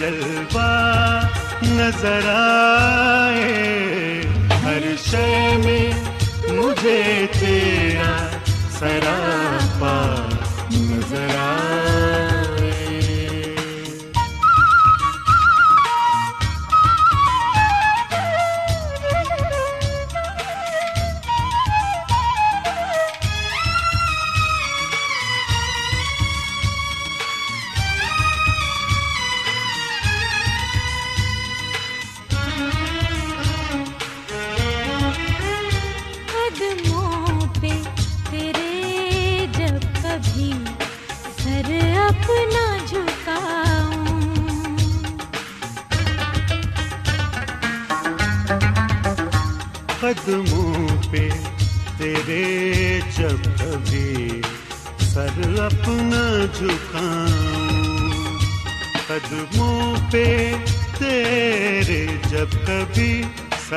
جلوہ نظر آئے ہر شے میں مجھے تیرا سرا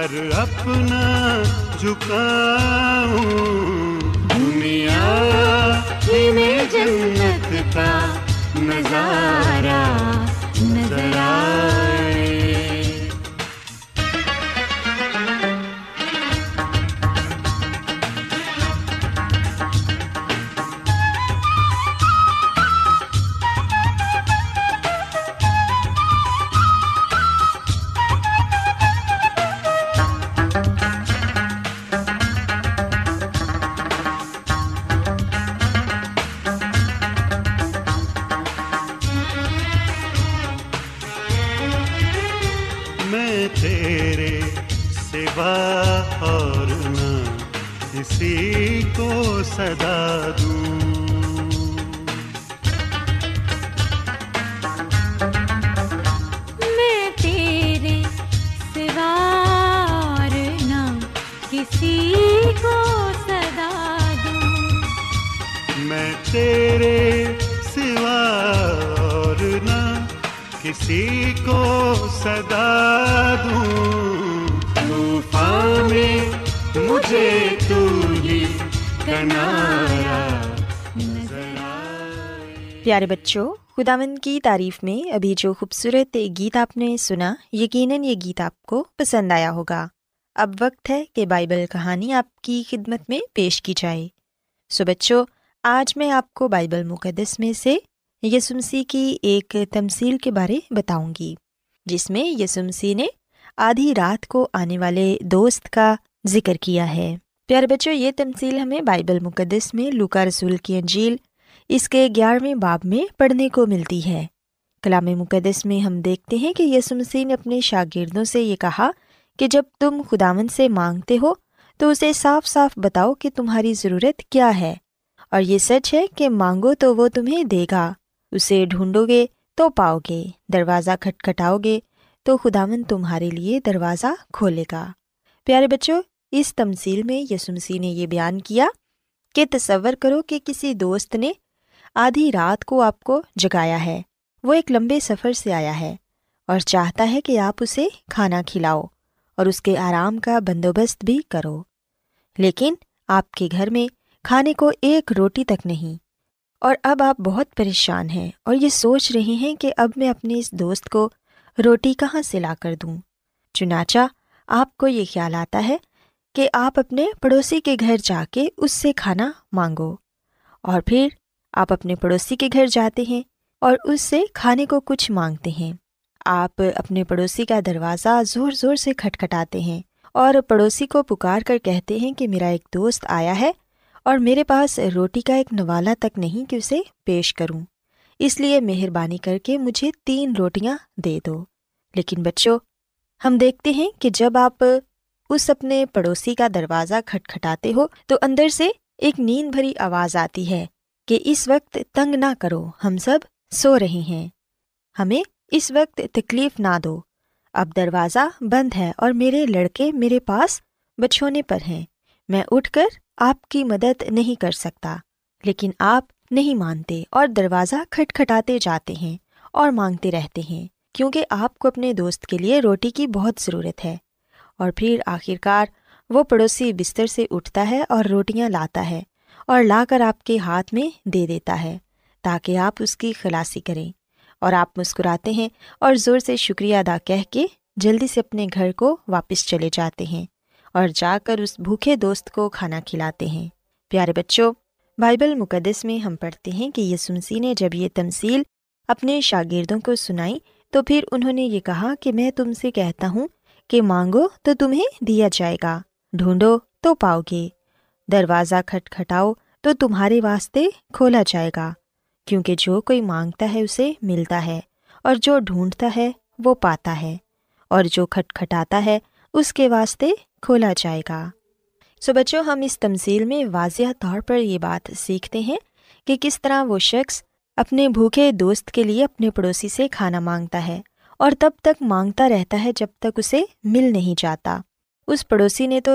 سر اپنا جھکاؤں۔ تیرے سوا اور نہ کسی کو صدا دوں طوفان میں مجھے تو ہی کنارا پیارے بچوں خداوند کی تعریف میں ابھی جو خوبصورت گیت آپ نے سنا یقیناً یہ گیت آپ کو پسند آیا ہوگا اب وقت ہے کہ بائبل کہانی آپ کی خدمت میں پیش کی جائے سو بچوں آج میں آپ کو بائبل مقدس میں سے یسمسی کی ایک تمصیل کے بارے بتاؤں گی، جس میں یسمسی نے آدھی رات کو آنے والے دوست کا ذکر کیا ہے۔ پیارے بچوں، یہ تمصیل ہمیں بائبل مقدس میں لوکا رسول کی انجیل اس کے گیارہویں باب میں پڑھنے کو ملتی ہے۔ کلام مقدس میں ہم دیکھتے ہیں کہ یسمسی نے اپنے شاگردوں سے یہ کہا کہ جب تم خداون سے مانگتے ہو تو اسے صاف صاف بتاؤ کہ تمہاری ضرورت کیا ہے۔ اور یہ سچ ہے کہ مانگو تو وہ تمہیں دے گا۔ اسے ڈھونڈو گے تو پاؤ گے دروازہ کھٹکھٹاؤ گے تو خداون تمہارے لیے دروازہ کھولے گا۔ پیارے بچوں، اس تمصیل میں یسمسی نے یہ بیان کیا کہ تصور کرو کہ کسی دوست نے آدھی رات کو آپ کو جگایا ہے۔ وہ ایک لمبے سفر سے آیا ہے اور چاہتا ہے کہ آپ اسے کھانا کھلاؤ اور اس کے آرام کا بندوبست بھی کرو۔ لیکن آپ کے گھر میں کھانے کو ایک روٹی تک نہیں۔ اور اب آپ بہت پریشان ہیں اور یہ سوچ رہے ہیں کہ اب میں اپنے اس دوست کو روٹی کہاں سے لا کر دوں۔ چنانچہ آپ کو یہ خیال آتا ہے کہ آپ اپنے پڑوسی کے گھر جا کے اس سے کھانا مانگو۔ اور پھر آپ اپنے پڑوسی کے گھر جاتے ہیں اور اس سے کھانے کو کچھ مانگتے ہیں۔ آپ اپنے پڑوسی کا دروازہ زور زور سے کھٹکھٹاتے ہیں اور پڑوسی کو پکار کر کہتے ہیں کہ میرا ایک دوست آیا ہے اور میرے پاس روٹی کا ایک نوالا تک نہیں کہ اسے پیش کروں۔ اس لیے مہربانی کر کے مجھے تین روٹیاں دے دو۔ لیکن بچوں، ہم دیکھتے ہیں کہ جب آپ اس اپنے پڑوسی کا دروازہ کھٹکھٹاتے ہو تو اندر سے ایک نیند بھری آواز آتی ہے کہ اس وقت تنگ نہ کرو، ہم سب سو رہے ہیں۔ ہمیں اس وقت تکلیف نہ دو۔ اب دروازہ بند ہے اور میرے لڑکے میرے پاس بچھونے پر ہیں۔ میں اٹھ کر آپ کی مدد نہیں کر سکتا، لیکن آپ نہیں مانتے اور دروازہ کھٹکھٹاتے جاتے ہیں اور مانگتے رہتے ہیں، کیونکہ آپ کو اپنے دوست کے لیے روٹی کی بہت ضرورت ہے۔ اور پھر آخرکار وہ پڑوسی بستر سے اٹھتا ہے اور روٹیاں لاتا ہے اور لا کر آپ کے ہاتھ میں دے دیتا ہے تاکہ آپ اس کی خلاصی کریں۔ اور آپ مسکراتے ہیں اور زور سے شکریہ ادا کہہ کے جلدی سے اپنے گھر کو واپس چلے جاتے ہیں۔ اور جا کر اس بھوکے دوست کو کھانا کھلاتے ہیں۔ پیارے بچوں، بائبل مقدس میں ہم پڑھتے ہیں کہ یسمسی نے جب یہ تمصیل اپنے شاگردوں کو سنائی، تو پھر انہوں نے یہ کہا کہ میں تم سے کہتا ہوں کہ مانگو تو تمہیں دیا جائے گا، ڈھونڈو تو پاؤ گے، دروازہ کھٹکھٹاؤ تو تمہارے واسطے کھولا جائے گا، کیونکہ جو کوئی مانگتا ہے اسے ملتا ہے اور جو ڈھونڈتا ہے وہ پاتا ہے، اور جو کھٹکھٹاتا ہے اس کے واسطے کھولا جائے گا۔ سو بچوں، ہم اس تمصیل میں واضح طور پر یہ بات سیکھتے ہیں کہ کس طرح وہ شخص اپنے بھوکے دوست کے لیے اپنے پڑوسی سے کھانا مانگتا ہے اور تب تک مانگتا رہتا ہے جب تک اسے مل نہیں جاتا۔ اس پڑوسی نے تو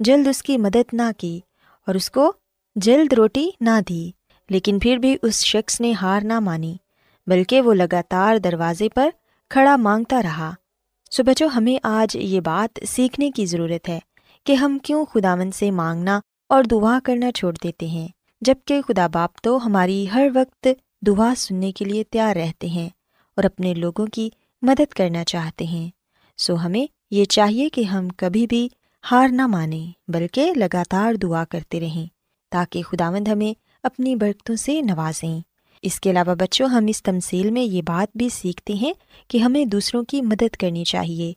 جلد اس کی مدد نہ کی اور اس کو جلد روٹی نہ دی، لیکن پھر بھی اس شخص نے ہار نہ مانی، بلکہ وہ لگاتار دروازے پر کھڑا مانگتا رہا۔ سو بچوں، ہمیں آج یہ بات سیکھنے کی ضرورت ہے کہ ہم کیوں خداون سے مانگنا اور دعا کرنا چھوڑ دیتے ہیں جبکہ خدا باپ تو ہماری ہر وقت دعا سننے کے لیے تیار رہتے ہیں اور اپنے لوگوں کی مدد کرنا چاہتے ہیں۔ سو ہمیں یہ چاہیے کہ ہم کبھی بھی ہار نہ مانیں، بلکہ لگاتار دعا کرتے رہیں تاکہ خداوند ہمیں اپنی برکتوں سے نوازیں۔ اس کے علاوہ بچوں، ہم اس تمصیل میں یہ بات بھی سیکھتے ہیں کہ ہمیں دوسروں کی مدد کرنی چاہیے۔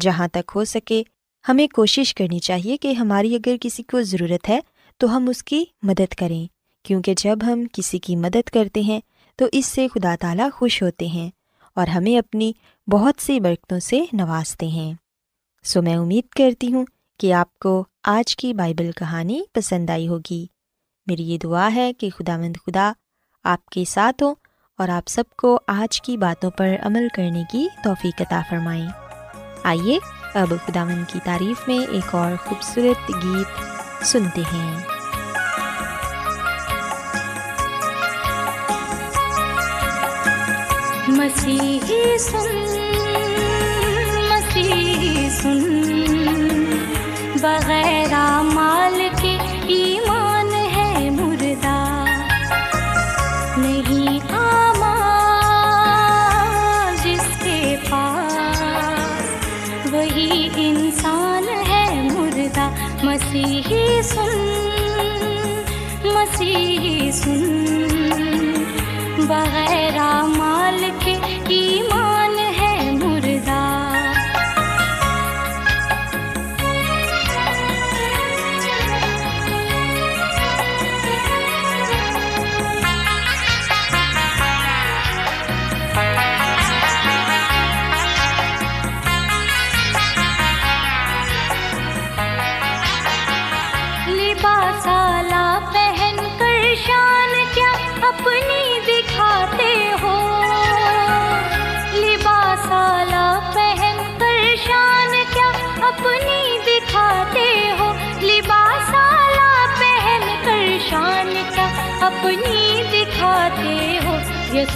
جہاں تک ہو سکے، ہمیں کوشش کرنی چاہیے کہ ہماری اگر کسی کو ضرورت ہے تو ہم اس کی مدد کریں۔ کیونکہ جب ہم کسی کی مدد کرتے ہیں تو اس سے خدا تعالیٰ خوش ہوتے ہیں اور ہمیں اپنی بہت سی برکتوں سے نوازتے ہیں۔ سو میں امید کرتی ہوں کہ آپ کو آج کی بائبل کہانی پسند آئی ہوگی۔ میری یہ دعا ہے کہ خدا مند خدا آپ کے ساتھ ہوں اور آپ سب کو آج کی باتوں پر عمل کرنے کی توفیق عطا فرمائیں آئیے اب خداون کی تعریف میں ایک اور خوبصورت گیت سنتے ہیں۔ مسیحی سن مسیحی سن مسیحی سن۔ بغیر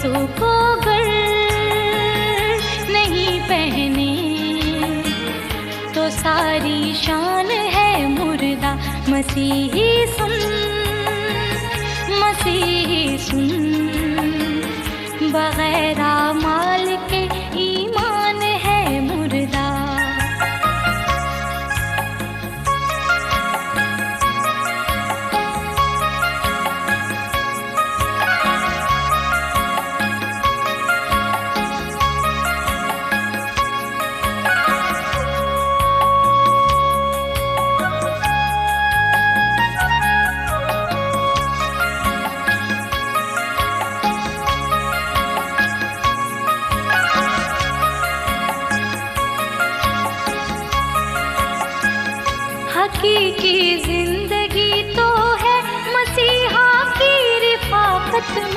سو کو گر نہیں پہنے۔ تو ساری شان ہے مردہ، مسیحی سن۔ مسیحی سن۔ بغیر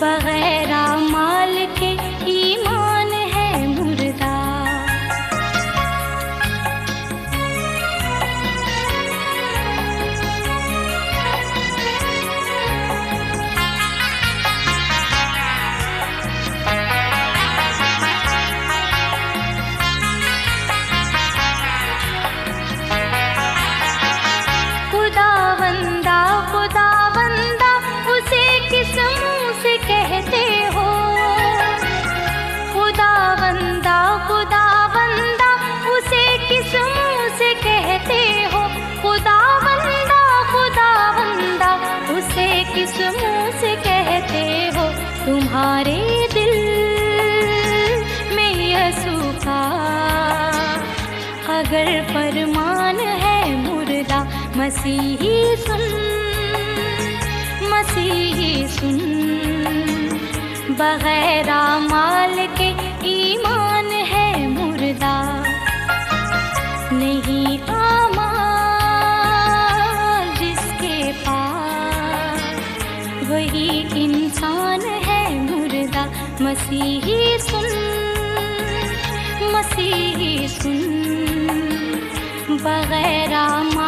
بغیر مال کے ایمان بغیر مال کے ایمان ہے مردہ۔ نہیں آمال جس کے پاس وہی انسان ہے مردہ۔ مسیحی سن مسیحی سن۔ بغیر مال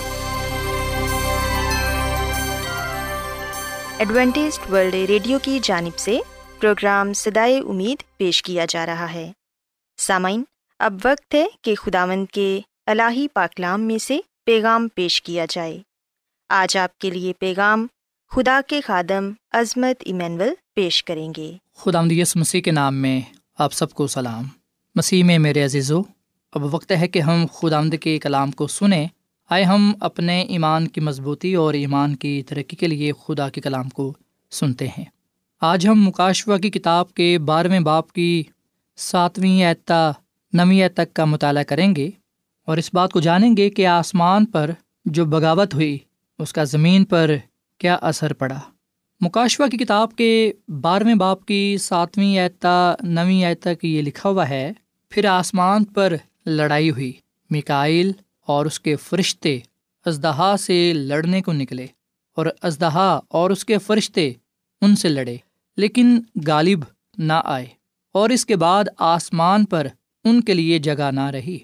Adventist World Radio کی جانب سے پروگرام سدائے امید پیش کیا جا رہا ہے۔ سامعین، اب وقت ہے کہ خداوند کے الہی پاکلام میں سے پیغام پیش کیا جائے۔ آج آپ کے لیے پیغام خدا کے خادم عظمت ایمینول پیش کریں گے۔ خدا یس مسیح کے نام میں آپ سب کو سلام۔ مسیح میں میرے عزیزو، اب وقت ہے کہ ہم خدا کے کلام کو سنیں۔ آئے ہم اپنے ایمان کی مضبوطی اور ایمان کی ترقی کے لیے خدا کے کلام کو سنتے ہیں۔ آج ہم مکاشوہ کی کتاب کے بارہویں باپ کی ساتویں اعتا نویں تک کا مطالعہ کریں گے اور اس بات کو جانیں گے کہ آسمان پر جو بغاوت ہوئی، اس کا زمین پر کیا اثر پڑا۔ مکاشوہ کی کتاب کے بارہویں باپ کی ساتویں اعتا نویں اعتا یہ لکھا ہوا ہے، پھر آسمان پر لڑائی ہوئی مکائل اور اس کے فرشتے ازدہا سے لڑنے کو نکلے اور ازدہا اور اس کے فرشتے ان سے لڑے، لیکن غالب نہ آئے اور اس کے بعد آسمان پر ان کے لیے جگہ نہ رہی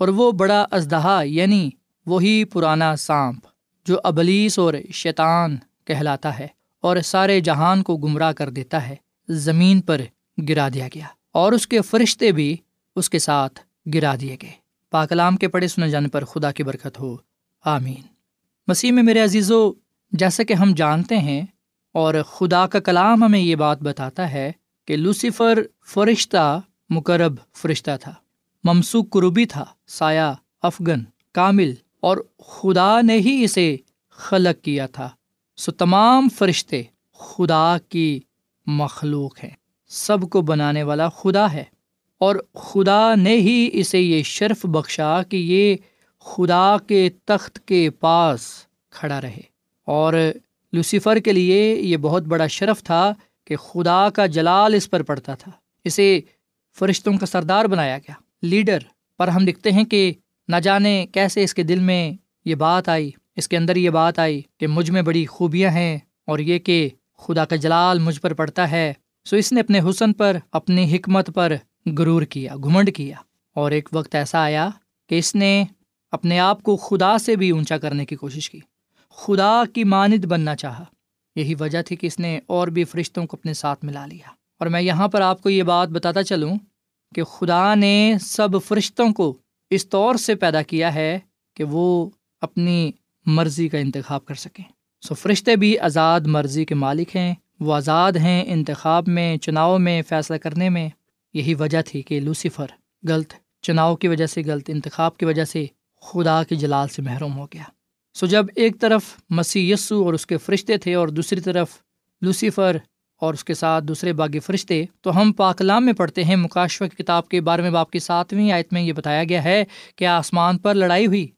اور وہ بڑا ازدہا یعنی وہی پرانا سانپ جو ابلیس اور شیطان کہلاتا ہے اور سارے جہان کو گمراہ کر دیتا ہے، زمین پر گرا دیا گیا اور اس کے فرشتے بھی اس کے ساتھ گرا دیے گئے۔ پاکلام کے پڑھے سنے جانے پر خدا کی برکت ہو۔ آمین۔ مسیح میں میرے عزیز و جیسا کہ ہم جانتے ہیں اور خدا کا کلام ہمیں یہ بات بتاتا ہے کہ لوسیفر فرشتہ مقرب فرشتہ تھا ممسو قربی تھا، سایہ افغن، کامل اور خدا نے ہی اسے خلق کیا تھا۔ سو تمام فرشتے خدا کی مخلوق ہیں۔ سب کو بنانے والا خدا ہے۔ اور خدا نے ہی اسے یہ شرف بخشا کہ یہ خدا کے تخت کے پاس کھڑا رہے۔ اور لوسیفر کے لیے یہ بہت بڑا شرف تھا کہ خدا کا جلال اس پر پڑتا تھا۔ اسے فرشتوں کا سردار بنایا گیا۔ لیڈر، پر ہم لکھتے ہیں کہ نہ جانے کیسے اس کے دل میں یہ بات آئی۔ اس کے اندر یہ بات آئی کہ مجھ میں بڑی خوبیاں ہیں اور یہ کہ خدا کا جلال مجھ پر پڑتا ہے۔ سو اس نے اپنے حسن پر، اپنی حکمت پر غرور کیا، گھمنڈ کیا۔ اور ایک وقت ایسا آیا کہ اس نے اپنے آپ کو خدا سے بھی اونچا کرنے کی کوشش کی۔ خدا کی ماند بننا چاہا۔ یہی وجہ تھی کہ اس نے اور بھی فرشتوں کو اپنے ساتھ ملا لیا۔ اور میں یہاں پر آپ کو یہ بات بتاتا چلوں کہ خدا نے سب فرشتوں کو اس طور سے پیدا کیا ہے کہ وہ اپنی مرضی کا انتخاب کر سکیں۔ سو فرشتے بھی آزاد مرضی کے مالک ہیں، وہ آزاد ہیں انتخاب میں، چناؤ میں، فیصلہ کرنے میں۔ یہی وجہ تھی کہ لوسیفر غلط چناؤ کی وجہ سے، غلط انتخاب کی وجہ سے خدا کے جلال سے محروم ہو گیا۔ سو جب ایک طرف مسیح یسو اور اس کے فرشتے تھے اور دوسری طرف لوسیفر اور اس کے ساتھ دوسرے باغی فرشتے، تو ہم پاکلام میں پڑھتے ہیں۔ مکاشو کی کتاب کے بارہویں باپ کی ساتویں آیت میں یہ بتایا گیا ہے کہ آسمان پر لڑائی ہوئی۔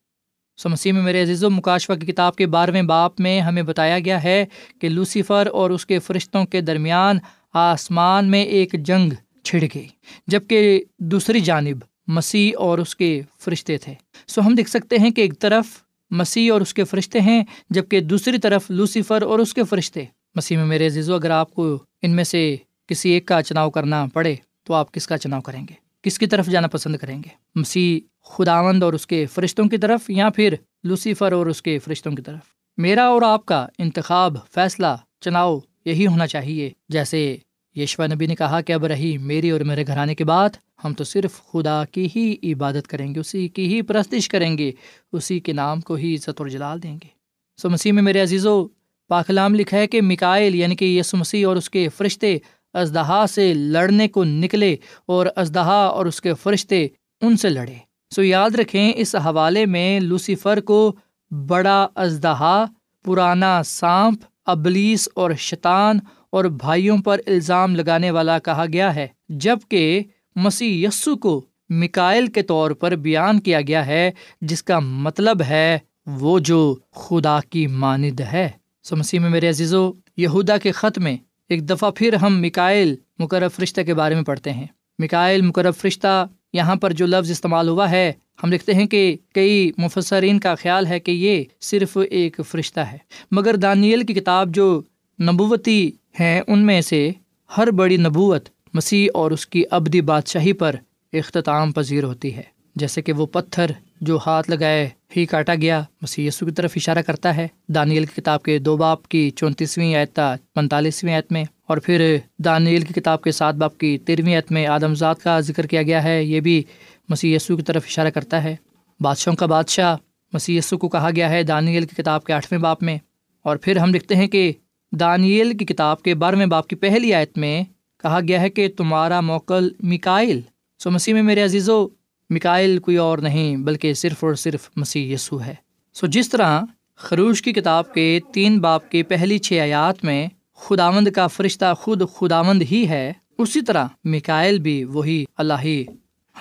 سو مسیح میں میرے عزیز و مکاشوہ کی کتاب کے بارہویں باپ میں ہمیں بتایا گیا ہے کہ لوسیفر اور اس کے فرشتوں کے درمیان آسمان میں ایک جنگ چھڑ گئی جبکہ دوسری جانب مسیح اور اس کے فرشتے تھے۔ سو ہم دیکھ سکتے ہیں کہ ایک طرف مسیح اور اس کے فرشتے ہیں جبکہ دوسری طرف لوسیفر اور اس کے فرشتے۔ مسیح میں میرے عزیزو، اگر آپ کو ان میں سے کسی ایک کا چناؤ کرنا پڑے، تو آپ کس کا چناؤ کریں گے؟ کس کی طرف جانا پسند کریں گے؟ مسیح خداوند اور اس کے فرشتوں کی طرف یا پھر لوسیفر اور اس کے فرشتوں کی طرف؟ میرا اور آپ کا انتخاب، فیصلہ، چناؤ یہی ہونا چاہیے، جیسے یشوا نبی نے کہا کہ اب رہی میری اور میرے گھرانے کے بعد ہم تو صرف خدا کی ہی عبادت کریں گے، اسی کی ہی پرستش کریں گے، اسی کے نام کو ہی عزت اور جلال دیں گے۔ سو مسیح میں میرے عزیز و پاکلام لکھا ہے کہ مکائل یعنی کہ یس مسیح اور اس کے فرشتے ازدہا سے لڑنے کو نکلے اور ازدہا اور اس کے فرشتے ان سے لڑے۔ سو یاد رکھیں، اس حوالے میں لوسیفر کو بڑا ازدہا پرانا سانپ، ابلیس اور شیطان اور بھائیوں پر الزام لگانے والا کہا گیا ہے جبکہ مسیح یسو کو مکائل کے طور پر بیان کیا گیا ہے، جس کا مطلب ہے وہ جو خدا کی ماند ہے۔ سو مسیح میں میرے عزیز و یہودا کے خط میں ایک دفعہ پھر ہم مکائل مقرب فرشتہ کے بارے میں پڑھتے ہیں۔ مکائل مقرب فرشتہ یہاں پر جو لفظ استعمال ہوا ہے، ہم لکھتے ہیں کہ کئی مفسرین کا خیال ہے کہ یہ صرف ایک فرشتہ ہے۔ مگر دانیل کی کتاب جو نبوتی ہیں ان میں سے ہر بڑی نبوت مسیح اور اس کی ابدی بادشاہی پر اختتام پذیر ہوتی ہے۔ جیسے کہ وہ پتھر جو ہاتھ لگائے ہی کاٹا گیا مسی یسو کی طرف اشارہ کرتا ہے۔ دانیل کی کتاب کے دو باپ کی چونتیسویں اعتا پینتالیسویں ایت میں، اور پھر دانیل کی کتاب کے سات باپ کی تیرہویں ایت میں آدم ذات کا ذکر کیا گیا ہے۔ یہ بھی مسی یسو کی طرف اشارہ کرتا ہے۔ بادشاہوں کا بادشاہ مسی یسو کو کہا گیا ہے دانیل کی کتاب کے آٹھویں باپ میں۔ اور پھر ہم لکھتے ہیں کہ دانیل کی کتاب کے بارہویں باپ کی پہلی آیت میں کہا گیا ہے کہ تمہارا موکل مکائل سو مسیح میں میرے عزیز و مکائل کوئی اور نہیں، بلکہ صرف اور صرف مسیح یسو ہے۔ سو جس طرح خروش کی کتاب کے تین باپ کی پہلی چھ آیات میں خداوند کا فرشتہ خود خداوند ہی ہے، اسی طرح مکائل بھی وہی اللہ ہی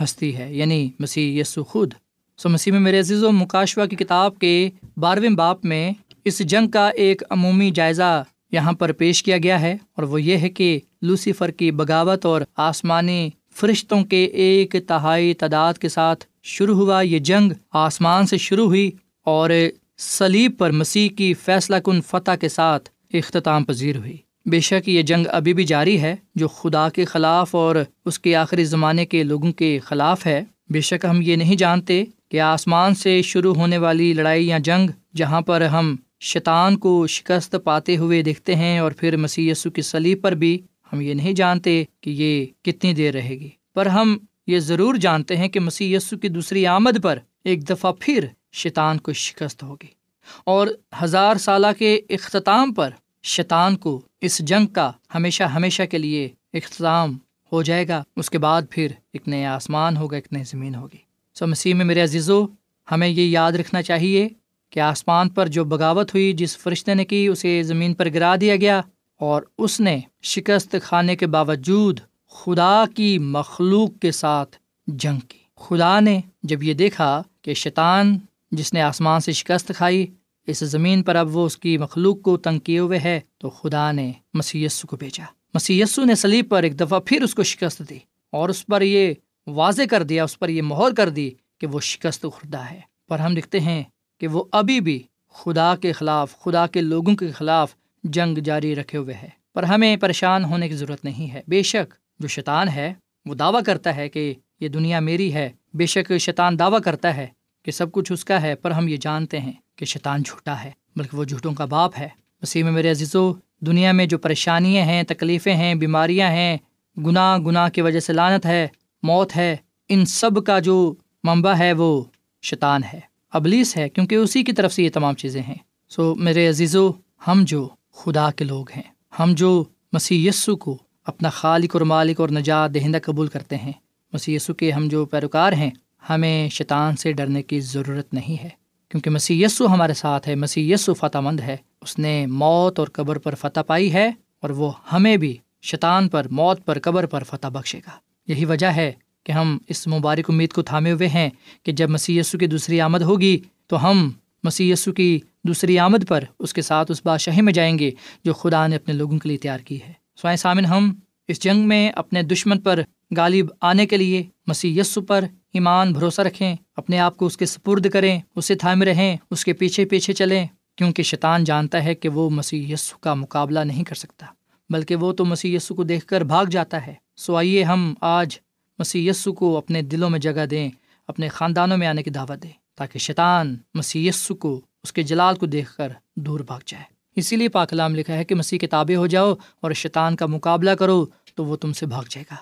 ہستی ہے یعنی مسیح یسو خود۔ سو مسیح میں میرے عزیز و مکاشوا کی کتاب کے بارہویں باپ میں اس جنگ کا ایک عمومی جائزہ یہاں پر پیش کیا گیا ہے اور وہ یہ ہے کہ لوسیفر کی بغاوت اور آسمانی فرشتوں کے ایک تہائی تعداد کے ساتھ شروع ہوا یہ جنگ آسمان سے شروع ہوئی اور سلیب پر مسیح کی فیصلہ کن فتح کے ساتھ اختتام پذیر ہوئی۔ بے شک یہ جنگ ابھی بھی جاری ہے جو خدا کے خلاف اور اس کے آخری زمانے کے لوگوں کے خلاف ہے۔ بے شک ہم یہ نہیں جانتے کہ آسمان سے شروع ہونے والی لڑائی یا جنگ جہاں پر ہم شیطان کو شکست پاتے ہوئے دیکھتے ہیں اور پھر مسی کی سلیب پر بھی ہم یہ نہیں جانتے کہ یہ کتنی دیر رہے گی۔ پر ہم یہ ضرور جانتے ہیں کہ مسی کی دوسری آمد پر ایک دفعہ پھر شیطان کو شکست ہوگی اور ہزار سالہ کے اختتام پر شیطان کو اس جنگ کا ہمیشہ ہمیشہ کے لیے اختتام ہو جائے گا۔ اس کے بعد پھر ایک نئے آسمان ہوگا، ایک نئی زمین ہوگی۔ سو مسیح میں میرے عزیزو، ہمیں یہ یاد رکھنا چاہیے کہ آسمان پر جو بغاوت ہوئی جس فرشتے نے کی، اسے زمین پر گرا دیا گیا اور اس نے شکست کھانے کے باوجود خدا کی مخلوق کے ساتھ جنگ کی۔ خدا نے جب یہ دیکھا کہ شیطان جس نے آسمان سے شکست کھائی، اس زمین پر اب وہ اس کی مخلوق کو تنگ کیے ہوئے ہے، تو خدا نے مسی کو بھیجا۔ مسی نے سلیب پر ایک دفعہ پھر اس کو شکست دی اور اس پر یہ واضح کر دیا، اس پر یہ مہر کر دی کہ وہ شکست خوردہ ہے۔ پر ہم لکھتے ہیں کہ وہ ابھی بھی خدا کے خلاف، خدا کے لوگوں کے خلاف جنگ جاری رکھے ہوئے ہے پر ہمیں پریشان ہونے کی ضرورت نہیں ہے۔ بے شک جو شیطان ہے، وہ دعویٰ کرتا ہے کہ یہ دنیا میری ہے۔ بے شک شیطان دعویٰ کرتا ہے کہ سب کچھ اس کا ہے۔ پر ہم یہ جانتے ہیں کہ شیطان جھوٹا ہے، بلکہ وہ جھوٹوں کا باپ ہے۔ وسیع میں میرے عزیزو، دنیا میں جو پریشانیاں ہیں، تکلیفیں ہیں، بیماریاں ہیں، گناہ گناہ کی وجہ سے لانت ہے، موت ہے، ان سب کا جو منبع ہے، وہ شیطان ہے۔ ابلیس ہے کیونکہ اسی کی طرف سے یہ تمام چیزیں ہیں۔ سو میرے عزیزو، ہم جو خدا کے لوگ ہیں، ہم جو مسیح یسو کو اپنا خالق اور مالک اور نجات دہندہ قبول کرتے ہیں مسی یسو کے ہم جو پیروکار ہیں، ہمیں شیطان سے ڈرنے کی ضرورت نہیں ہے۔ کیونکہ مسی یسو ہمارے ساتھ ہے مسی یسو فتح مند ہے۔ اس نے موت اور قبر پر فتح پائی ہے اور وہ ہمیں بھی شیطان پر، موت پر، قبر پر فتح بخشے گا۔ یہی وجہ ہے کہ ہم اس مبارک امید کو تھامے ہوئے ہیں کہ جب مسی یسو کی دوسری آمد ہوگی تو ہم مسی یسو کی دوسری آمد پر اس کے ساتھ اس بادشاہی میں جائیں گے جو خدا نے اپنے لوگوں کے لیے تیار کی ہے۔ سوائے سامن، ہم اس جنگ میں اپنے دشمن پر غالب آنے کے لیے مسیح یسو پر ایمان، بھروسہ رکھیں، اپنے آپ کو اس کے سپرد کریں، اسے تھامے رہیں، اس کے پیچھے پیچھے چلیں، کیونکہ شیطان جانتا ہے کہ وہ مسیح یسو کا مقابلہ نہیں کر سکتا، بلکہ وہ تو مسیح یسو کو دیکھ کر بھاگ جاتا ہے۔ سو آئیے ہم آج مسیح یسو کو اپنے دلوں میں جگہ دیں، اپنے خاندانوں میں آنے کی دعوت دیں، تاکہ شیطان مسیح یسو کو اس کے جلال کو دیکھ کر دور بھاگ جائے۔ اسی لیے پاکلام لکھا ہے کہ مسیح کتابیں ہو جاؤ اور شیطان کا مقابلہ کرو تو وہ تم سے بھاگ جائے گا۔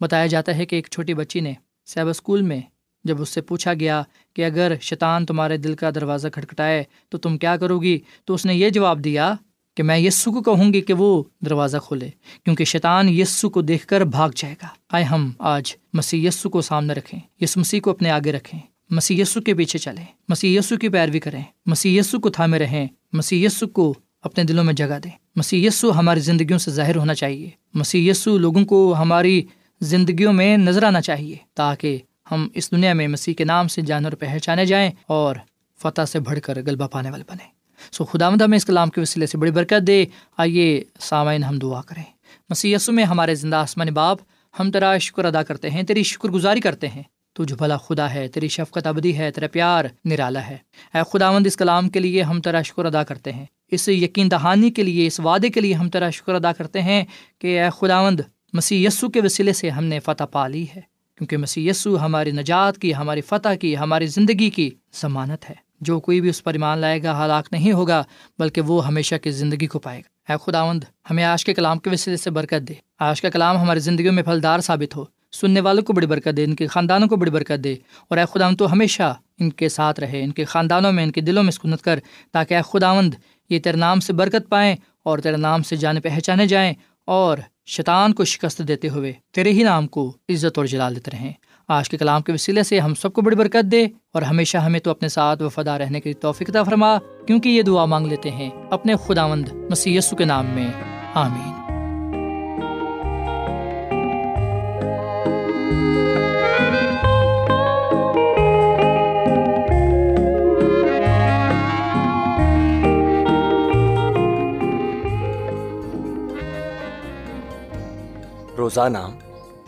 بتایا جاتا ہے کہ ایک چھوٹی بچی نے سیب اسکول میں جب اس سے پوچھا گیا کہ اگر شیطان تمہارے دل کا دروازہ کھٹکھٹائے تو تم کیا کرو گی، تو اس نے یہ جواب دیا کہ میں یسو کو کہوں گی کہ وہ دروازہ کھولے، کیونکہ شیطان یسو کو دیکھ کر بھاگ جائے گا۔ آئے ہم آج مسیح یسو کو سامنے رکھیں، یس مسیح کو اپنے آگے رکھیں۔ مسی یسو کے پیچھے چلیں مسی یسو کی پیروی کریں۔ مسی یسو کو تھامے رہیں مسی یسو کو اپنے دلوں میں جگہ دیں۔ مسی یسو ہماری زندگیوں سے ظاہر ہونا چاہیے۔ مسی یسو لوگوں کو ہماری زندگیوں میں نظر آنا چاہیے، تاکہ ہم اس دنیا میں مسیح کے نام سے جانور پہچانے جائیں اور فتح سے بڑھ کر غلبہ پانے والے بنے سو خدا مد ہمیں اس کلام کے وسیلے سے بڑی برکت دے۔ آئیے سامعین ہم دعا کریں۔ مسی میں ہمارے زندہ آسمان باپ ہم تیرا شکر ادا کرتے ہیں، تیری شکر گزاری کرتے ہیں۔ تو جو بھلا خدا ہے، تیری شفقت ابدی ہے، تیرا پیار نرالا ہے۔ اے خداوند اس کلام کے لیے ہم تیرا شکر ادا کرتے ہیں۔ اس یقین دہانی کے لیے، اس وعدے کے لیے ہم تیرا شکر ادا کرتے ہیں کہ اے خداوند مسیح یسو کے وسیلے سے ہم نے فتح پا لی ہے۔ کیونکہ مسیح یسو ہماری نجات کی، ہماری فتح کی، ہماری زندگی کی ضمانت ہے۔ جو کوئی بھی اس پر ایمان لائے گا، ہلاک نہیں ہوگا، بلکہ وہ ہمیشہ کی زندگی کو پائے گا۔ اے خداوند، ہمیں آج کے کلام کے وسیلے سے برکت دے۔ آج کا کلام ہماری زندگیوں میں پھلدار ثابت ہو۔ سننے والوں کو بڑی برکت دے، ان کے خاندانوں کو بڑی برکت دے۔ اور اے خداوند، تو ہمیشہ ان کے ساتھ رہے، ان کے خاندانوں میں، ان کے دلوں میں سکونت کر، تاکہ اے خداوند یہ تیرے نام سے برکت پائیں اور تیرے نام سے جانے پہچانے جائیں اور شیطان کو شکست دیتے ہوئے تیرے ہی نام کو عزت اور جلال دیتے رہیں۔ آج کے کلام کے وسیلے سے ہم سب کو بڑی برکت دے اور ہمیشہ ہمیں تو اپنے ساتھ وفادہ رہنے کی توفیق فرما، کیونکہ یہ دعا مانگ لیتے ہیں اپنے خداوند مسی کے نام میں۔ آمین۔ روزانہ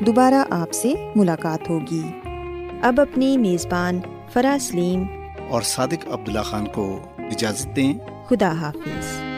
دوبارہ آپ سے ملاقات ہوگی۔ اب اپنی میزبان فرا سلیم اور صادق عبداللہ خان کو اجازت دیں۔ خدا حافظ۔